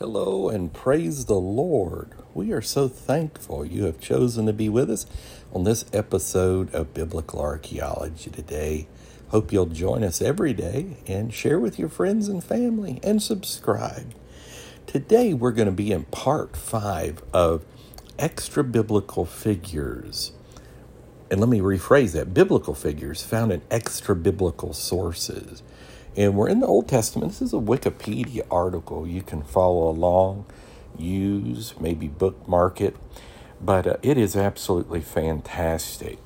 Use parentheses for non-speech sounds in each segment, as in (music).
Hello and praise the Lord. We are so thankful you have chosen to be with us on this episode of Biblical Archaeology today. Hope you'll join us every day and share with your friends and family and subscribe. Today we're going to be in part five of extra biblical figures. And let me rephrase that biblical figures found in extra biblical sources. And we're in the Old Testament. This is a Wikipedia article. You can follow along, use, maybe bookmark it. But uh, it is absolutely fantastic.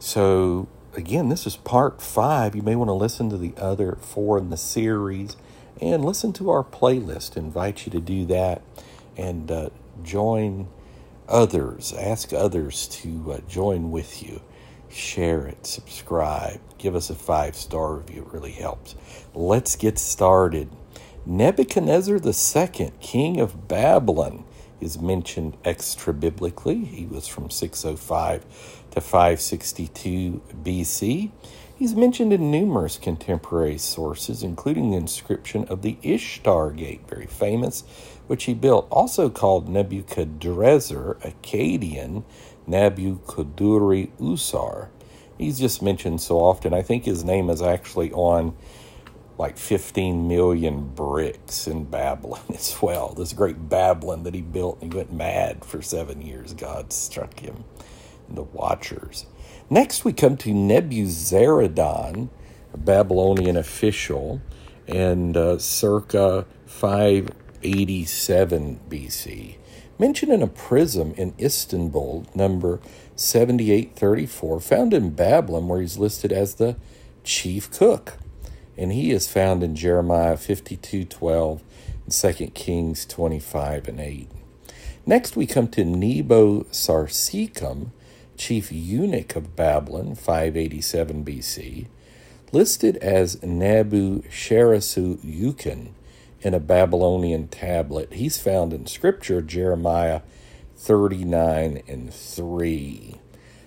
So, again, this is part five. You may want to listen to the other four in the series and listen to our playlist. invite you to do that and uh, join others, ask others to uh, join with you share it, subscribe, give us a five star review. It really helps. Let's get started. Nebuchadnezzar II, king of Babylon, is mentioned extra biblically. He was from 605 to 562 BC. He's mentioned in numerous contemporary sources, including the inscription of the Ishtar Gate, very famous, which he built, also called Nebuchadrezzar, Akkadian, Nabuchoduri Usar. He's just mentioned so often. I think his name is actually on like 15 million bricks in Babylon (laughs) as well. This great Babylon that he built, and he went mad for seven years. God struck him, Next, we come to Nebuzaradan, a Babylonian official, and uh, circa 587 BC mentioned in a prism in Istanbul, number 7834, found in Babylon, where he's listed as the chief cook. And he is found in Jeremiah 52 12 and 2 Kings 25 and 8. Next, we come to Nebo Sarsekim, chief eunuch of Babylon, 587 BC, listed as Nabu Sharrussu Ukin in a Babylonian tablet. He's found in Scripture, Jeremiah 39 and 3.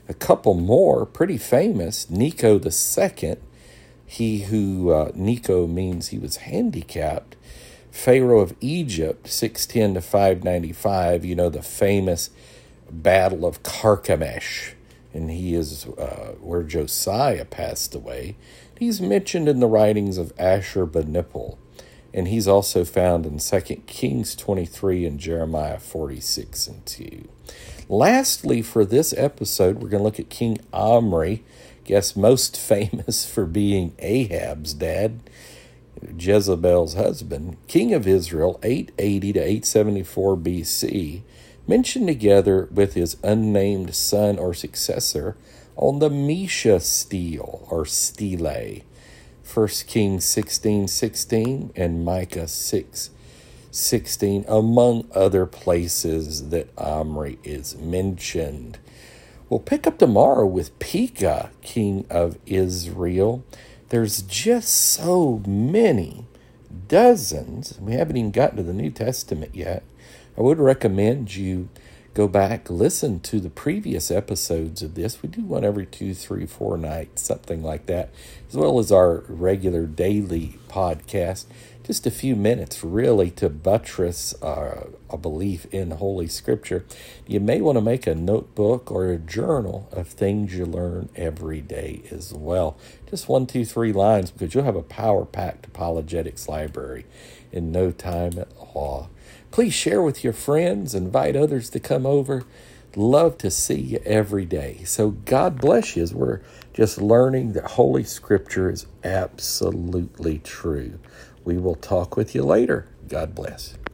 A couple more, pretty famous, the second, he who, uh, Necho means he was handicapped, Pharaoh of Egypt, 610 to 595, you know, the famous Battle of Carchemish, and he is uh, where Josiah passed away. He's mentioned in the writings of Ashurbanipal and he's also found in 2 Kings 23 and Jeremiah 46 and 2. Lastly, for this episode, we're going to look at King Omri, guess most (laughs) famous for being Ahab's dad, Jezebel's husband, king of Israel, 880 to 874 BC, mentioned together with his unnamed son or successor on the Mesha stele or stele 1 Kings 16 16 and Micah 6 16, among other places that Omri is mentioned. We'll pick up tomorrow with Pekah, king of Israel. There's just so many, dozens. We haven't even gotten to the New Testament yet. I would recommend you go back, listen to the previous episodes of this. We do one every two, three, four nights, something like that, as well as our regular daily podcast. Just a few minutes, really, to buttress uh, a belief in Holy Scripture. You may want to make a notebook or a journal of things you learn every day as well. Just one, two, three lines, because you'll have a power packed apologetics library in no time at all. Please share with your friends, invite others to come over. Love to see you every day. So God bless you as we're just learning that Holy Scripture is absolutely true. We will talk with you later. God bless.